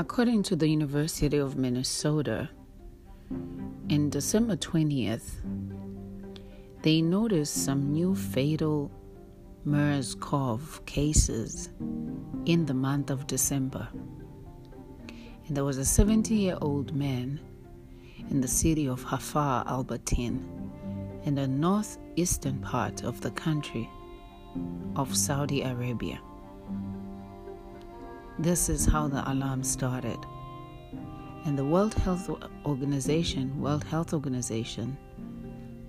According to the University of Minnesota, in December 20th, they noticed some new fatal MERS-CoV cases in the month of December. And there was a 70 year old man in the city of Hafar Albatin in the northeastern part of the country of Saudi Arabia. This is how the alarm started. And the World Health Organization, World Health Organization,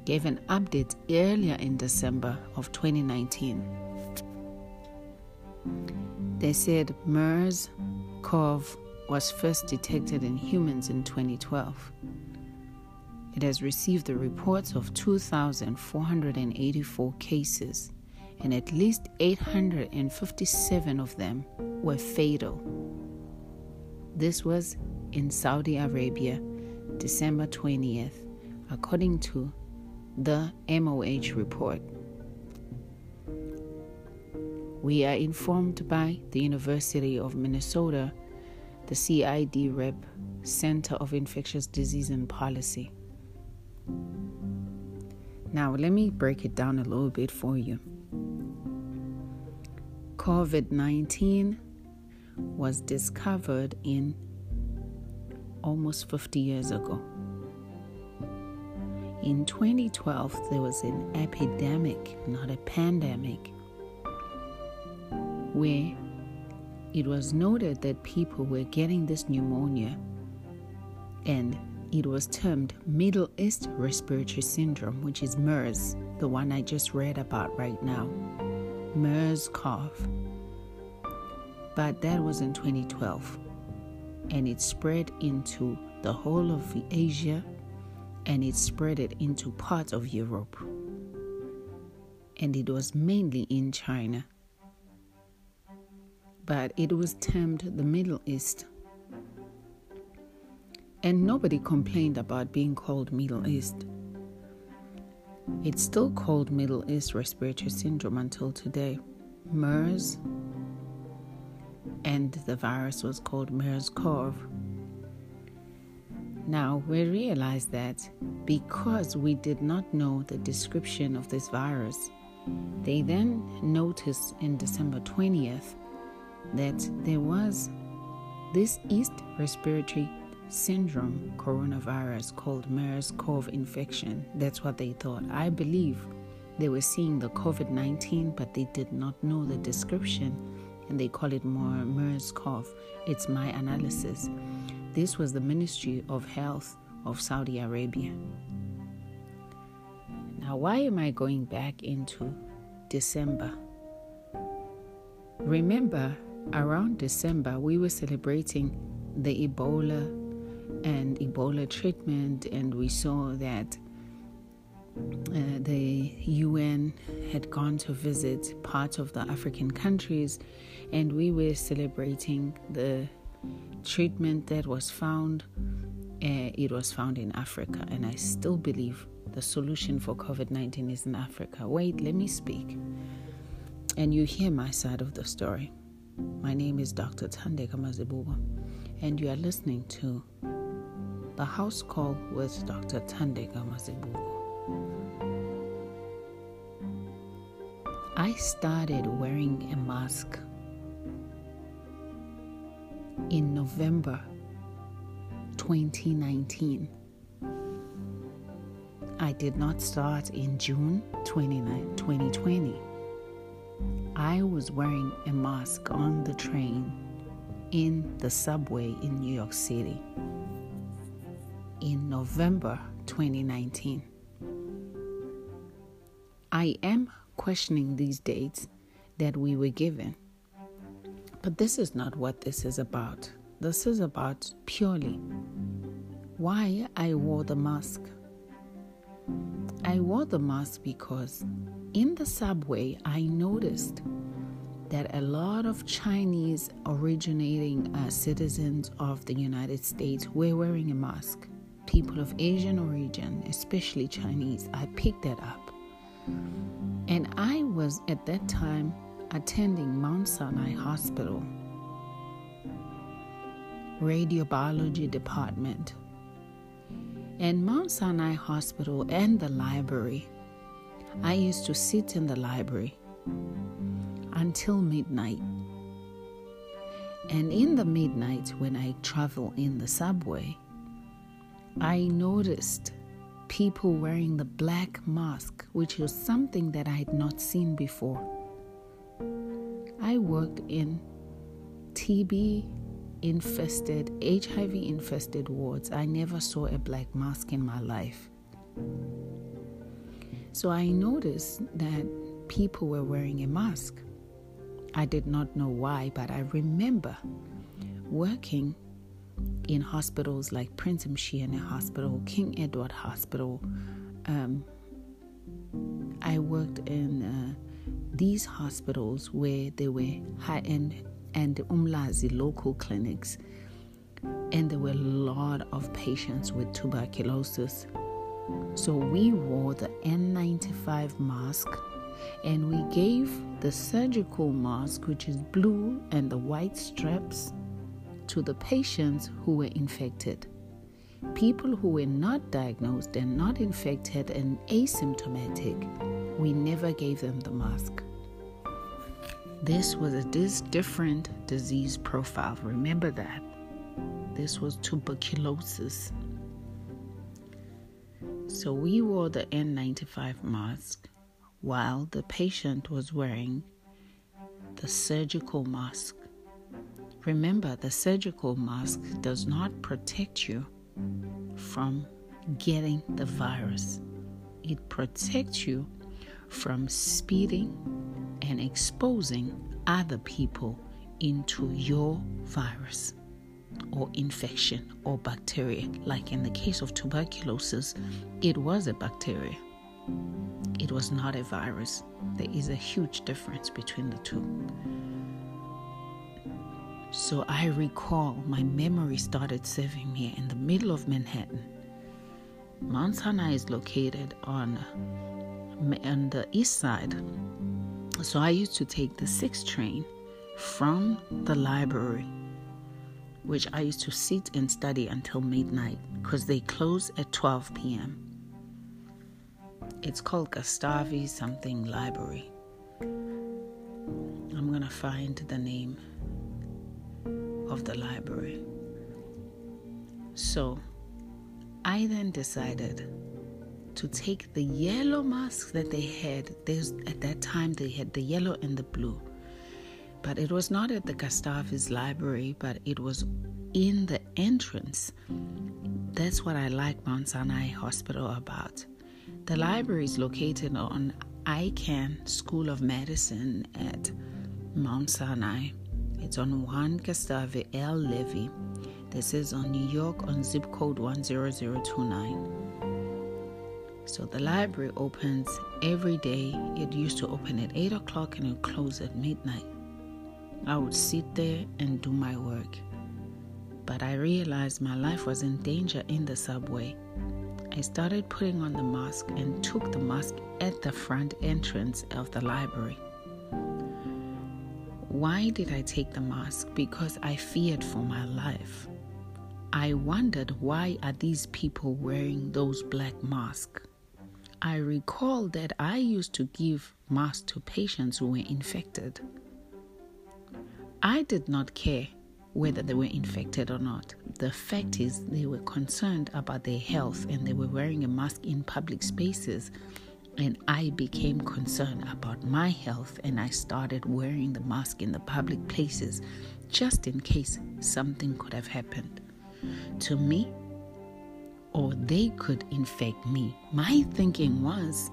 gave an update earlier in December of 2019. They said MERS CoV was first detected in humans in 2012. It has received the reports of 2,484 cases, and at least 857 of them were fatal. This was in Saudi Arabia, December 20th, according to the MOH report. We are informed by the University of Minnesota, the CIDRAP Center of Infectious Disease and Policy. Now, let me break it down a little bit for you. COVID 19 was discovered in almost 50 years ago. In 2012, there was an epidemic, not a pandemic, where it was noted that people were getting this pneumonia and it was termed Middle East Respiratory Syndrome, which is MERS, the one I just read about right now. MERS CoV but that was in 2012 and it spread into the whole of Asia and it spread it into parts of Europe. And it was mainly in China. But it was termed the Middle East. And nobody complained about being called Middle East. It's still called Middle East Respiratory Syndrome until today. MERS and the virus was called MERS-CoV. Now we realize that because we did not know the description of this virus, they then noticed in December 20th that there was this East Respiratory Syndrome coronavirus called MERS-CoV infection. That's what they thought. I believe they were seeing the COVID 19, but they did not know the description and they call it more MERS-CoV. It's my analysis. This was the Ministry of Health of Saudi Arabia. Now, why am I going back into December? Remember, around December, we were celebrating the Ebola and Ebola treatment, and we saw that uh, the UN had gone to visit parts of the African countries, and we were celebrating the treatment that was found. Uh, it was found in Africa, and I still believe the solution for COVID 19 is in Africa. Wait, let me speak. And you hear my side of the story. My name is Dr. Thandeka Mazibuko, and you are listening to the House Call with Dr. Thandeka Mazibuko. I started wearing a mask in November 2019. I did not start in June 2020. I was wearing a mask on the train in the subway in New York City in November 2019. I am questioning these dates that we were given. But this is not what this is about. This is about purely why I wore the mask. I wore the mask because in the subway I noticed that a lot of Chinese originating uh, citizens of the United States were wearing a mask. People of Asian origin, especially Chinese, I picked that up. And I was at that time attending Mount Sinai Hospital. radiobiology department. And Mount Sinai Hospital and the library, I used to sit in the library until midnight. And in the midnight, when I travel in the subway, I noticed people wearing the black mask, which was something that I had not seen before. I worked in TB infested, HIV infested wards. I never saw a black mask in my life. So I noticed that people were wearing a mask. I did not know why, but I remember working in hospitals like Prince Mshiyeni Hospital, King Edward Hospital. Um, I worked in uh, these hospitals where there were high end and Umlazi local clinics, and there were a lot of patients with tuberculosis. So we wore the N95 mask and we gave the surgical mask, which is blue and the white straps, to the patients who were infected. People who were not diagnosed and not infected and asymptomatic, we never gave them the mask. This was a this different disease profile. Remember that. This was tuberculosis. So we wore the N95 mask while the patient was wearing the surgical mask. Remember, the surgical mask does not protect you from getting the virus, it protects you from speeding and exposing other people into your virus or infection or bacteria. Like in the case of tuberculosis, it was a bacteria, it was not a virus. There is a huge difference between the two. So I recall my memory started serving me in the middle of Manhattan. Mount Sinai is located on, on the east side so I used to take the 6 train from the library, which I used to sit and study until midnight because they close at 12 p.m. It's called Gustavi something library. I'm going to find the name of the library. So I then decided to take the yellow mask that they had. There's, at that time, they had the yellow and the blue. But it was not at the Gustavi's library, but it was in the entrance. That's what I like Mount Sinai Hospital about. The library is located on Icahn School of Medicine at Mount Sinai. It's on 1 Gustave L. Levy. This is on New York on zip code 10029. So the library opens every day. It used to open at 8 o'clock and it would close at midnight. I would sit there and do my work. But I realized my life was in danger in the subway. I started putting on the mask and took the mask at the front entrance of the library. Why did I take the mask? Because I feared for my life. I wondered why are these people wearing those black masks? I recall that I used to give masks to patients who were infected. I did not care whether they were infected or not. The fact is, they were concerned about their health and they were wearing a mask in public spaces. And I became concerned about my health and I started wearing the mask in the public places just in case something could have happened. To me, or they could infect me. My thinking was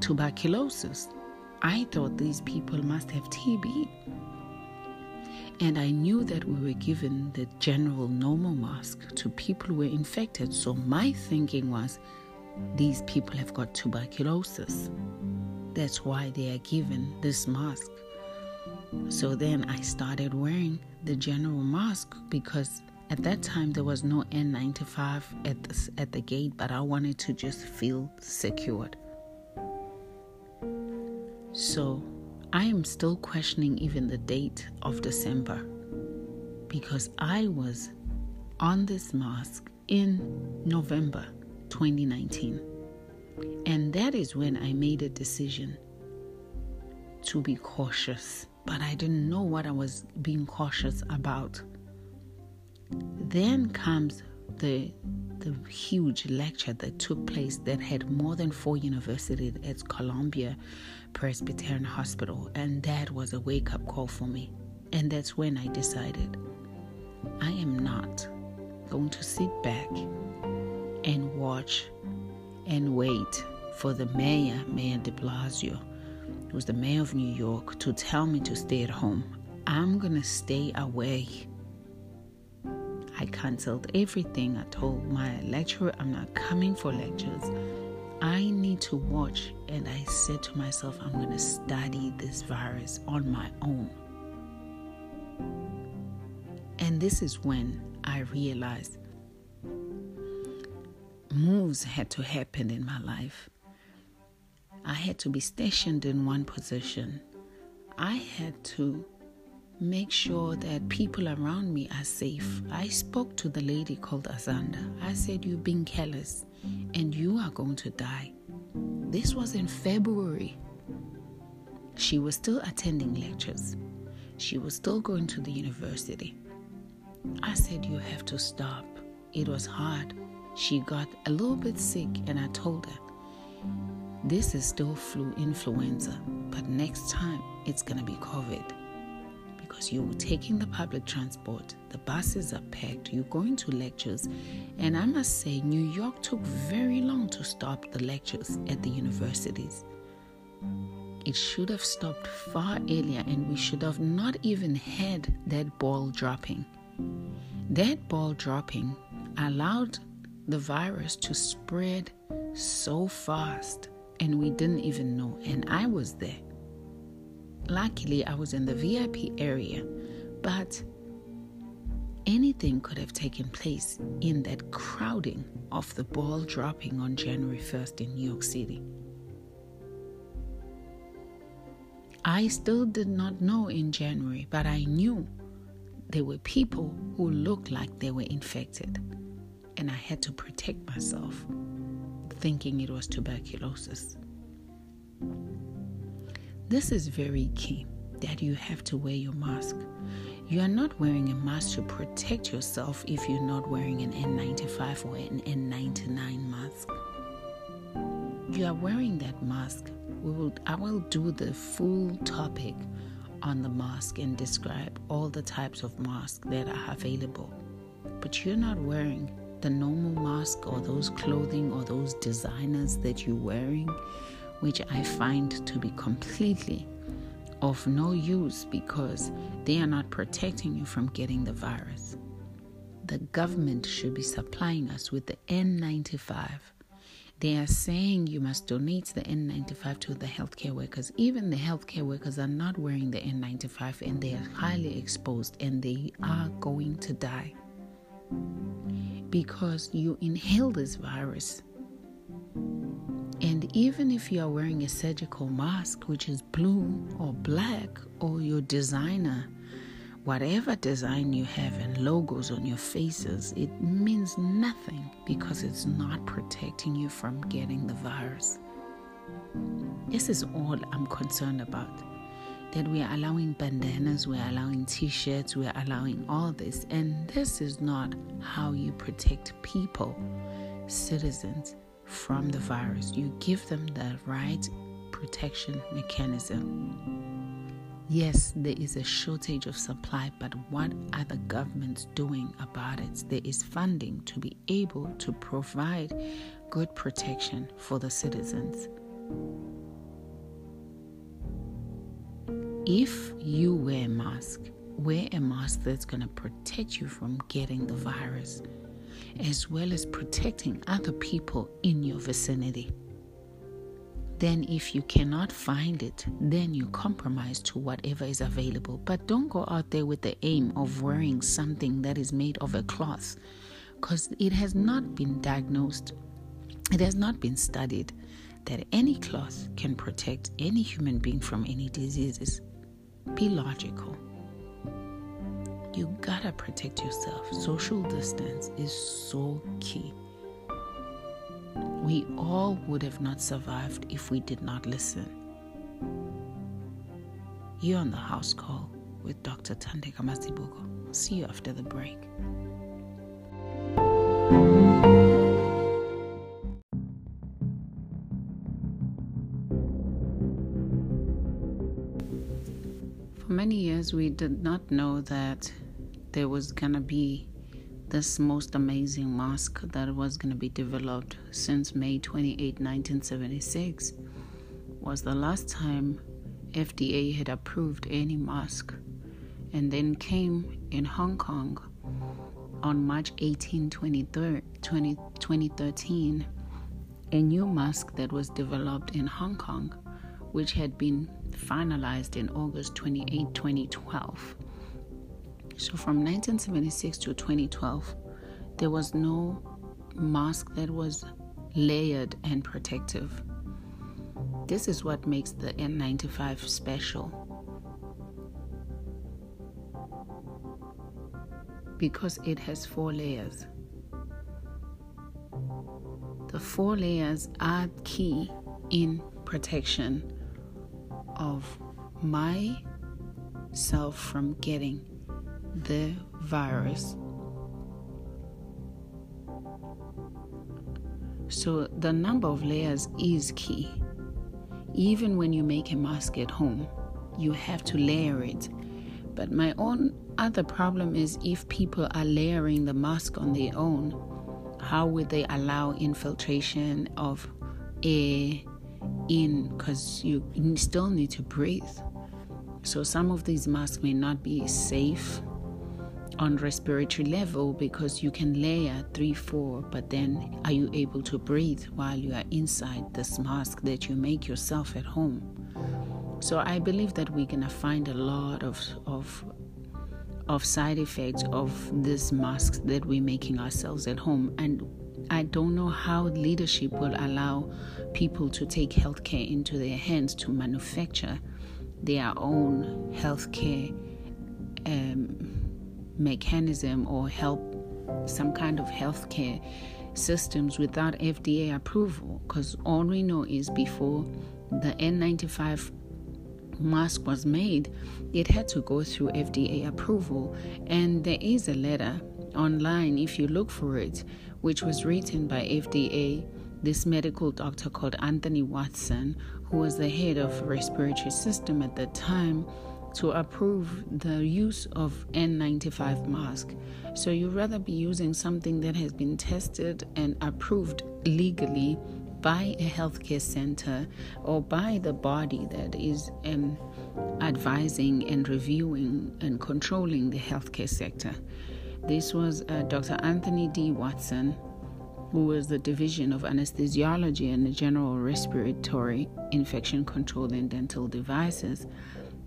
tuberculosis. I thought these people must have TB. And I knew that we were given the general normal mask to people who were infected. So my thinking was these people have got tuberculosis. That's why they are given this mask. So then I started wearing the general mask because at that time, there was no N95 at the, at the gate, but I wanted to just feel secured. So I am still questioning even the date of December because I was on this mask in November 2019. And that is when I made a decision to be cautious, but I didn't know what I was being cautious about. Then comes the the huge lecture that took place that had more than four universities at Columbia Presbyterian Hospital, and that was a wake up call for me. And that's when I decided I am not going to sit back and watch and wait for the mayor, Mayor de Blasio, who's the mayor of New York, to tell me to stay at home. I'm going to stay away. I canceled everything. I told my lecturer I'm not coming for lectures. I need to watch. And I said to myself, I'm going to study this virus on my own. And this is when I realized moves had to happen in my life. I had to be stationed in one position. I had to make sure that people around me are safe. I spoke to the lady called Azanda. I said, You've been careless and you are going to die. This was in February. She was still attending lectures, she was still going to the university. I said, You have to stop. It was hard. She got a little bit sick, and I told her, This is still flu influenza, but next time it's to be COVID. Because you're taking the public transport, the buses are packed, you're going to lectures, and I must say, New York took very long to stop the lectures at the universities. It should have stopped far earlier, and we should have not even had that ball dropping. That ball dropping allowed the virus to spread so fast, and we didn't even know. And I was there. Luckily, I was in the VIP area, but anything could have taken place in that crowding of the ball dropping on January 1st in New York City. I still did not know in January, but I knew there were people who looked like they were infected, and I had to protect myself, thinking it was tuberculosis. This is very key that you have to wear your mask. You are not wearing a mask to protect yourself if you're not wearing an N95 or an N99 mask. You are wearing that mask. We will I will do the full topic on the mask and describe all the types of masks that are available. But you're not wearing the normal mask or those clothing or those designers that you're wearing, which I find to be completely of no use because they are not protecting you from getting the virus. The government should be supplying us with the N95 they are saying you must donate the N95 to the healthcare workers. Even the healthcare workers are not wearing the N95 and they are highly exposed and they are going to die because you inhale this virus. And even if you are wearing a surgical mask, which is blue or black, or your designer whatever design you have and logos on your faces, it means nothing because it's not protecting you from getting the virus. This is all I'm concerned about. That we are allowing bandanas, we're allowing t shirts, we're allowing all this. And this is not how you protect people, citizens, from the virus. You give them the right protection mechanism. Yes, there is a shortage of supply, but what are the governments doing about it? There is funding to be able to provide good protection for the citizens. If you wear a mask, wear a mask that's going to protect you from getting the virus, as well as protecting other people in your vicinity. Then, if you cannot find it, then you compromise to whatever is available. But don't go out there with the aim of wearing something that is made of a cloth because it has not been diagnosed, it has not been studied that any cloth can protect any human being from any diseases. Be logical. You gotta protect yourself. Social distance is so key. We all would have not survived if we did not listen. You're on the house call with Dr. Thandeka Mazibuko. See you after the break. We did not know that there was going to be this most amazing mosque that was going to be developed since May 28, 1976 was the last time FDA had approved any mosque and then came in Hong Kong on March 18, 2013, a new mosque that was developed in Hong Kong, which had been finalized in August 28, 2012. So from 1976 to 2012, there was no mask that was layered and protective. This is what makes the N95 special. Because it has four layers. The four layers are key in protection of myself from getting the virus. So, the number of layers is key. Even when you make a mask at home, you have to layer it. But my own other problem is if people are layering the mask on their own, how would they allow infiltration of air in? Because you still need to breathe. So, some of these masks may not be safe on respiratory level because you can layer three, four, but then are you able to breathe while you are inside this mask that you make yourself at home? So I believe that we're gonna find a lot of of of side effects of these masks that we're making ourselves at home. And I don't know how leadership will allow people to take healthcare into their hands to manufacture their own healthcare um, mechanism or help some kind of healthcare systems without FDA approval. Because all we know is before the N95 mask was made, it had to go through FDA approval. And there is a letter online, if you look for it, which was written by FDA, this medical doctor called Anthony Watson, who was the head of respiratory system at the time to approve the use of N95 mask. So you'd rather be using something that has been tested and approved legally by a healthcare center or by the body that is um, advising and reviewing and controlling the healthcare sector. This was uh, Dr. Anthony D. Watson, who was the Division of Anesthesiology and General Respiratory Infection Control and Dental Devices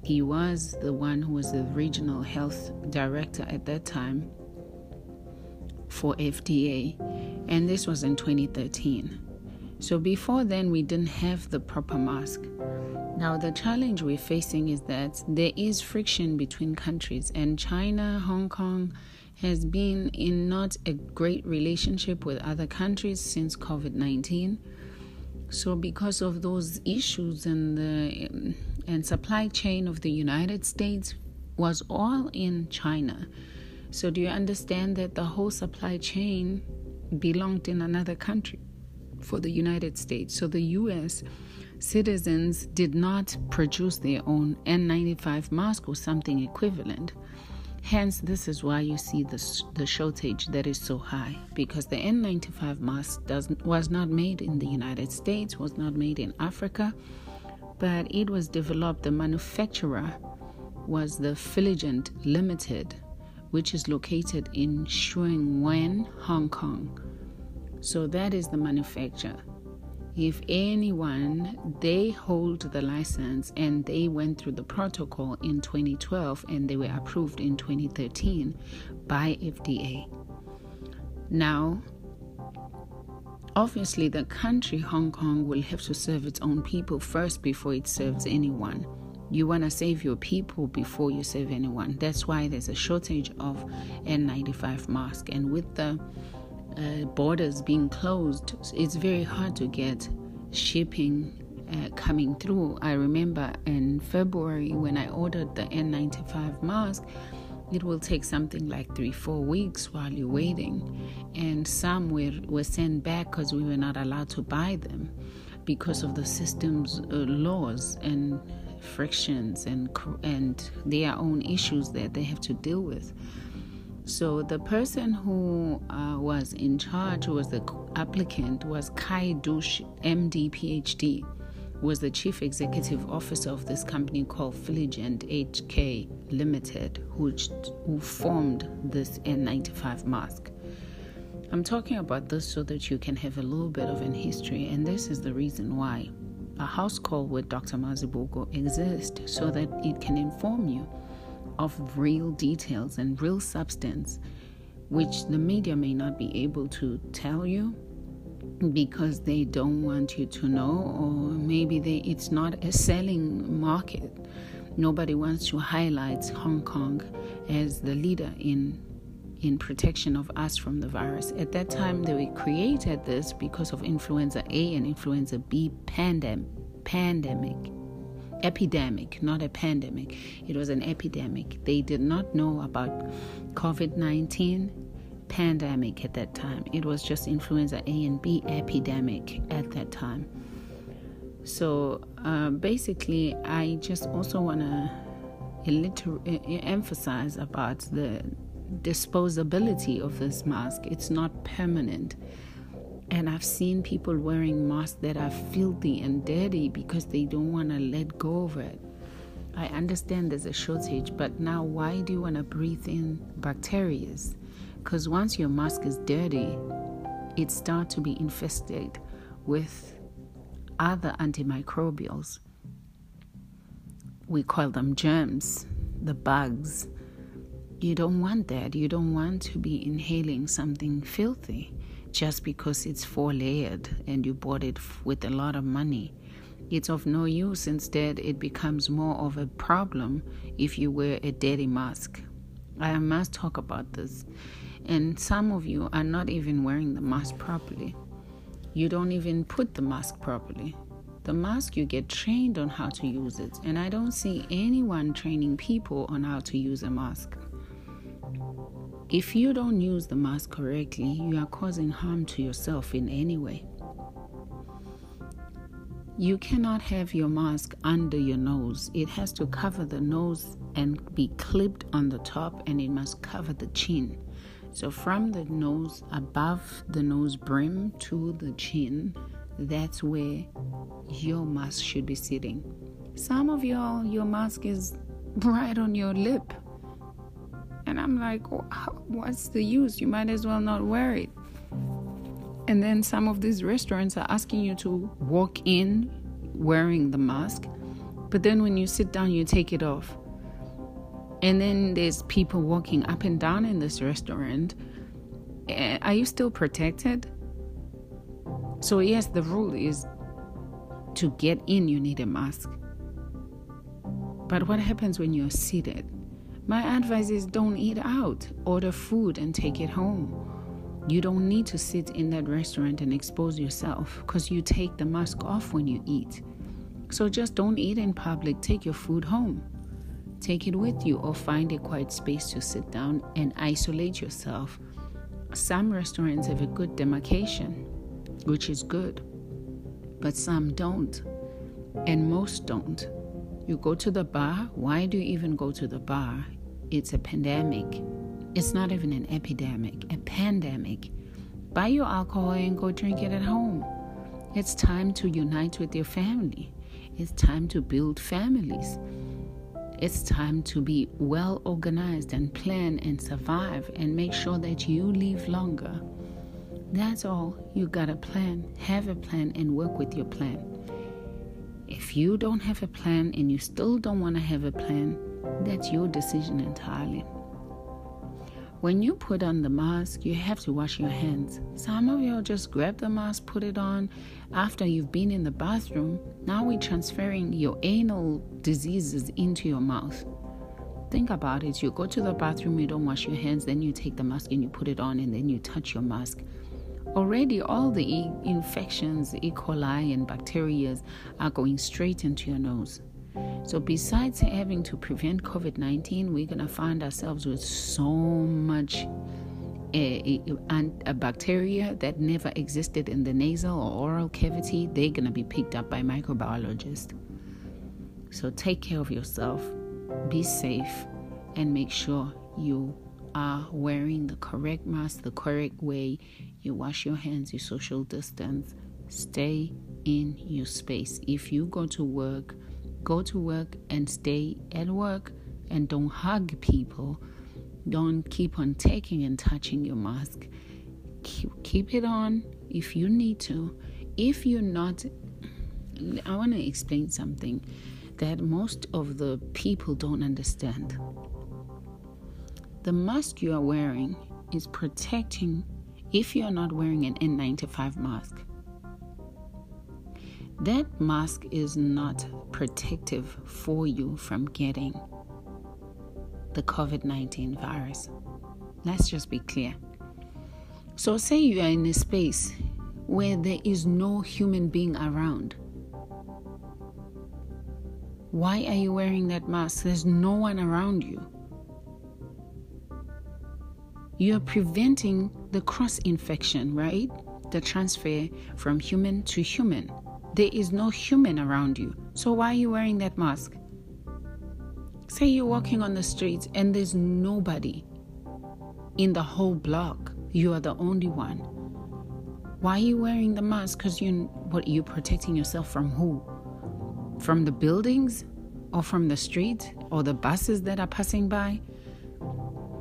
he was the one who was the regional health director at that time for FDA, and this was in 2013. So before then, we didn't have the proper mask. Now, the challenge we're facing is that there is friction between countries, and China, Hong Kong, has been in not a great relationship with other countries since COVID 19. So, because of those issues and the and supply chain of the United States was all in China. So, do you understand that the whole supply chain belonged in another country for the United States? So, the US citizens did not produce their own N95 mask or something equivalent. Hence, this is why you see the, the shortage that is so high because the N95 mask does, was not made in the United States, was not made in Africa, but it was developed. The manufacturer was the Filligent Limited, which is located in Sheung Wan, Hong Kong. So that is the manufacturer. If anyone, they hold the license and they went through the protocol in 2012 and they were approved in 2013 by FDA. Now, Obviously, the country Hong Kong will have to serve its own people first before it serves anyone. You want to save your people before you save anyone. That's why there's a shortage of N95 masks. And with the uh, borders being closed, it's very hard to get shipping uh, coming through. I remember in February when I ordered the N95 mask, it will take something like three, four weeks while you're waiting. And some were, were sent back because we were not allowed to buy them because of the system's uh, laws and frictions and and their own issues that they have to deal with. So the person who uh, was in charge, who was the applicant, was Kai Dush, MD, PhD, was the chief executive officer of this company called Filligent HK Limited, which who formed this N95 mask. I'm talking about this so that you can have a little bit of an history, and this is the reason why a house call with Dr. Mazibuko exists so that it can inform you of real details and real substance, which the media may not be able to tell you because they don't want you to know, or maybe they, it's not a selling market. Nobody wants to highlight Hong Kong as the leader in in protection of us from the virus. At that time, they created this because of influenza A and influenza B pandem- pandemic. Epidemic, not a pandemic. It was an epidemic. They did not know about COVID 19 pandemic at that time. It was just influenza A and B epidemic at that time. So uh, basically, I just also want to emphasize about the disposability of this mask. It's not permanent. And I've seen people wearing masks that are filthy and dirty because they don't want to let go of it. I understand there's a shortage, but now why do you want to breathe in bacteria? Because once your mask is dirty, it starts to be infested with other antimicrobials. We call them germs, the bugs, you don't want that. You don't want to be inhaling something filthy just because it's four layered and you bought it with a lot of money. It's of no use. Instead, it becomes more of a problem if you wear a dirty mask. I must talk about this. And some of you are not even wearing the mask properly. You don't even put the mask properly. The mask, you get trained on how to use it. And I don't see anyone training people on how to use a mask. If you don't use the mask correctly, you are causing harm to yourself in any way. You cannot have your mask under your nose. It has to cover the nose and be clipped on the top, and it must cover the chin. So, from the nose above the nose brim to the chin, that's where your mask should be sitting. Some of y'all, your mask is right on your lip. And I'm like, what's the use? You might as well not wear it. And then some of these restaurants are asking you to walk in wearing the mask, but then when you sit down, you take it off. And then there's people walking up and down in this restaurant. Eh, are you still protected? So, yes, the rule is to get in, you need a mask. But what happens when you're seated? My advice is don't eat out. Order food and take it home. You don't need to sit in that restaurant and expose yourself because you take the mask off when you eat. So just don't eat in public. Take your food home. Take it with you or find a quiet space to sit down and isolate yourself. Some restaurants have a good demarcation, which is good, but some don't, and most don't. You go to the bar. Why do you even go to the bar? It's a pandemic. It's not even an epidemic, a pandemic. Buy your alcohol and go drink it at home. It's time to unite with your family. It's time to build families. It's time to be well organized and plan and survive and make sure that you live longer. That's all. You got a plan. Have a plan and work with your plan. If you don't have a plan and you still don't want to have a plan, that's your decision entirely. when you put on the mask, you have to wash your hands. Some of you just grab the mask, put it on after you've been in the bathroom. Now we're transferring your anal diseases into your mouth. Think about it. You go to the bathroom, you don't wash your hands, then you take the mask and you put it on, and then you touch your mask. Already, all the infections, E. coli, and bacteria are going straight into your nose. So, besides having to prevent COVID 19, we're going to find ourselves with so much eh, eh, a, a, a, bacteria that never existed in the nasal or oral cavity. They're going to be picked up by microbiologists. So, take care of yourself, be safe, and make sure you are wearing the correct mask the correct way. You wash your hands, you social distance, stay in your space. If you go to work, go to work and stay at work and don't hug people. Don't keep on taking and touching your mask. Keep, keep it on if you need to. If you're not, I want to explain something that most of the people don't understand. The mask you are wearing is protecting if you are not wearing an N95 mask. That mask is not protective for you from getting the COVID 19 virus. Let's just be clear. So, say you are in a space where there is no human being around. Why are you wearing that mask? There's no one around you. You're preventing the cross infection, right? The transfer from human to human. There is no human around you. So why are you wearing that mask? Say you're walking on the streets and there's nobody in the whole block. You are the only one. Why are you wearing the mask? Because you what you're protecting yourself from who? From the buildings or from the street or the buses that are passing by?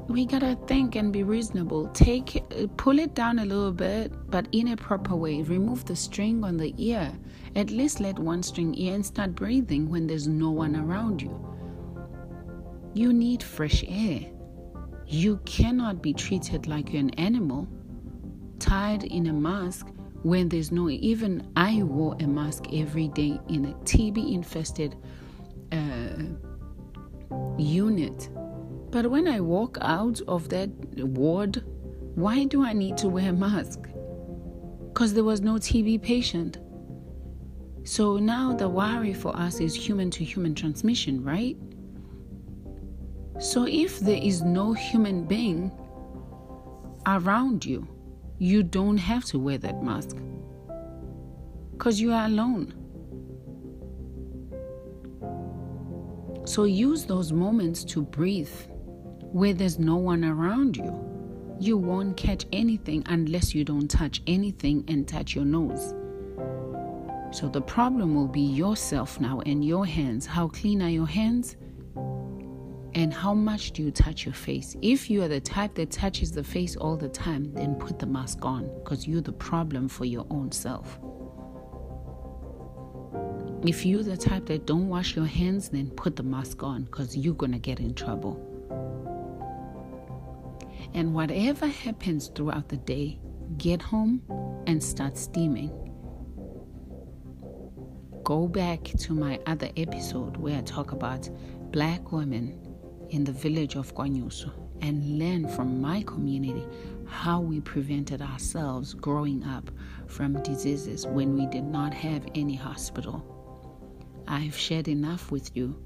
we gotta think and be reasonable. Take, uh, pull it down a little bit, but in a proper way. Remove the string on the ear. At least let one string ear and start breathing when there's no one around you. You need fresh air. You cannot be treated like an animal, tied in a mask when there's no. Even I wore a mask every day in a TB infested uh, unit but when I walk out of that ward, why do I need to wear a mask? Because there was no TB patient. So now the worry for us is human to human transmission, right? So if there is no human being around you, you don't have to wear that mask because you are alone. So use those moments to breathe where there's no one around you. You won't catch anything unless you don't touch anything and touch your nose. So the problem will be yourself now and your hands. How clean are your hands? And how much do you touch your face? If you are the type that touches the face all the time, then put the mask on because you're the problem for your own self. If you're the type that don't wash your hands, then put the mask on because you're going to get in trouble. And whatever happens throughout the day, get home and start steaming. Go back to my other episode where I talk about black women in the village of KwaNyuswa and learn from my community how we prevented ourselves growing up from diseases when we did not have any hospital. I've shared enough with you,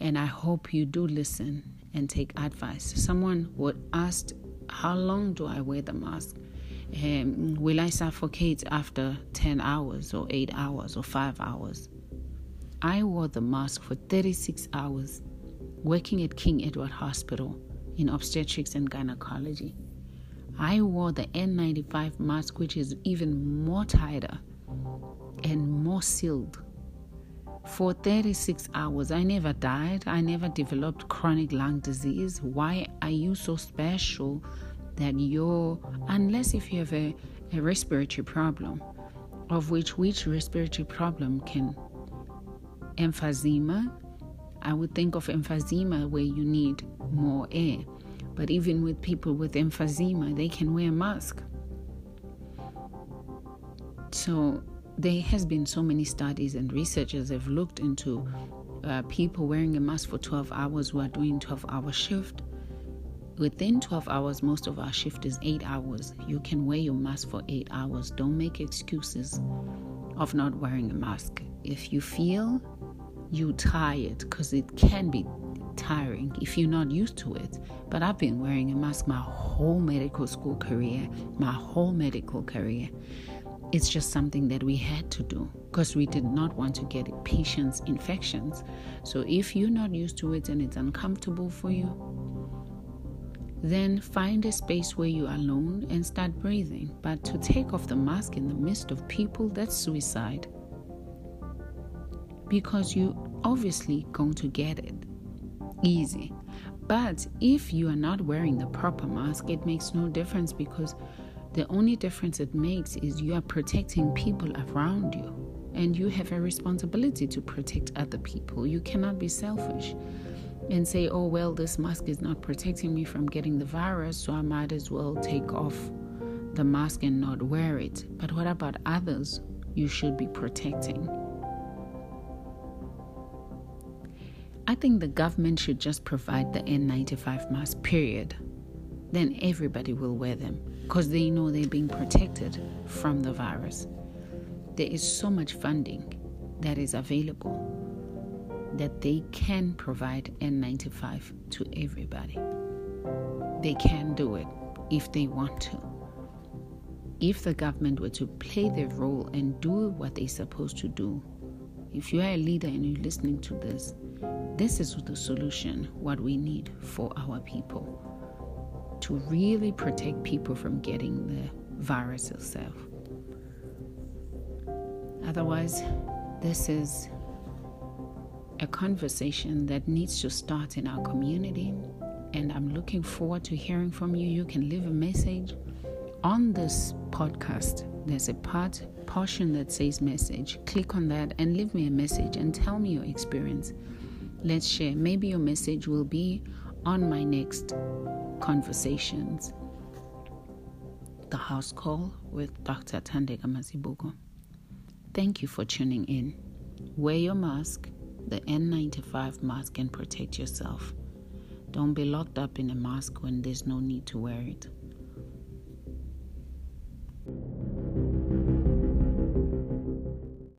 and I hope you do listen and take advice. Someone would ask, How long do I wear the mask? Um, will I suffocate after 10 hours or 8 hours or 5 hours? I wore the mask for 36 hours working at King Edward Hospital in obstetrics and gynecology. I wore the N95 mask, which is even more tighter and more sealed for 36 hours. I never died. I never developed chronic lung disease. Why are you so special that you're, unless if you have a, a respiratory problem, of which which respiratory problem can emphysema? I would think of emphysema where you need more air. But even with people with emphysema, they can wear a mask. So there has been so many studies and researchers have looked into uh, people wearing a mask for 12 hours who are doing 12 hour shift within 12 hours most of our shift is 8 hours. You can wear your mask for 8 hours. Don't make excuses of not wearing a mask. If you feel you tired because it can be tiring if you're not used to it. But i've been wearing a mask my whole medical school career my whole medical career. It's just something that we had to do because we did not want to get patients infections. So if you're not used to it and it's uncomfortable for you, then find a space where you're alone and start breathing. But to take off the mask in the midst of people, that's suicide. Because you obviously going to get it easy. But if you are not wearing the proper mask, it makes no difference because the only difference it makes is you are protecting people around you, and you have a responsibility to protect other people. You cannot be selfish and say, oh, well, this mask is not protecting me from getting the virus, so I might as well take off the mask and not wear it. But what about others you should be protecting? I think the government should just provide the N95 mask, period. Then everybody will wear them because they know they're being protected from the virus. There is so much funding that is available that they can provide N95 to everybody. They can do it if they want to. If the government were to play their role and do what they're supposed to do, if you are a leader and you're listening to this, this is the solution, what we need for our people to really protect people from getting the virus itself. Otherwise, this is a conversation that needs to start in our community. And I'm looking forward to hearing from you. You can leave a message on this podcast. There's a part portion that says message. Click on that and leave me a message and tell me your experience. Let's share. Maybe your message will be on my next conversations. The House Call with Dr. Thandeka Mazibuko. Thank you for tuning in. Wear your mask the N95 mask and protect yourself. Don't be locked up in a mask when there's no need to wear it.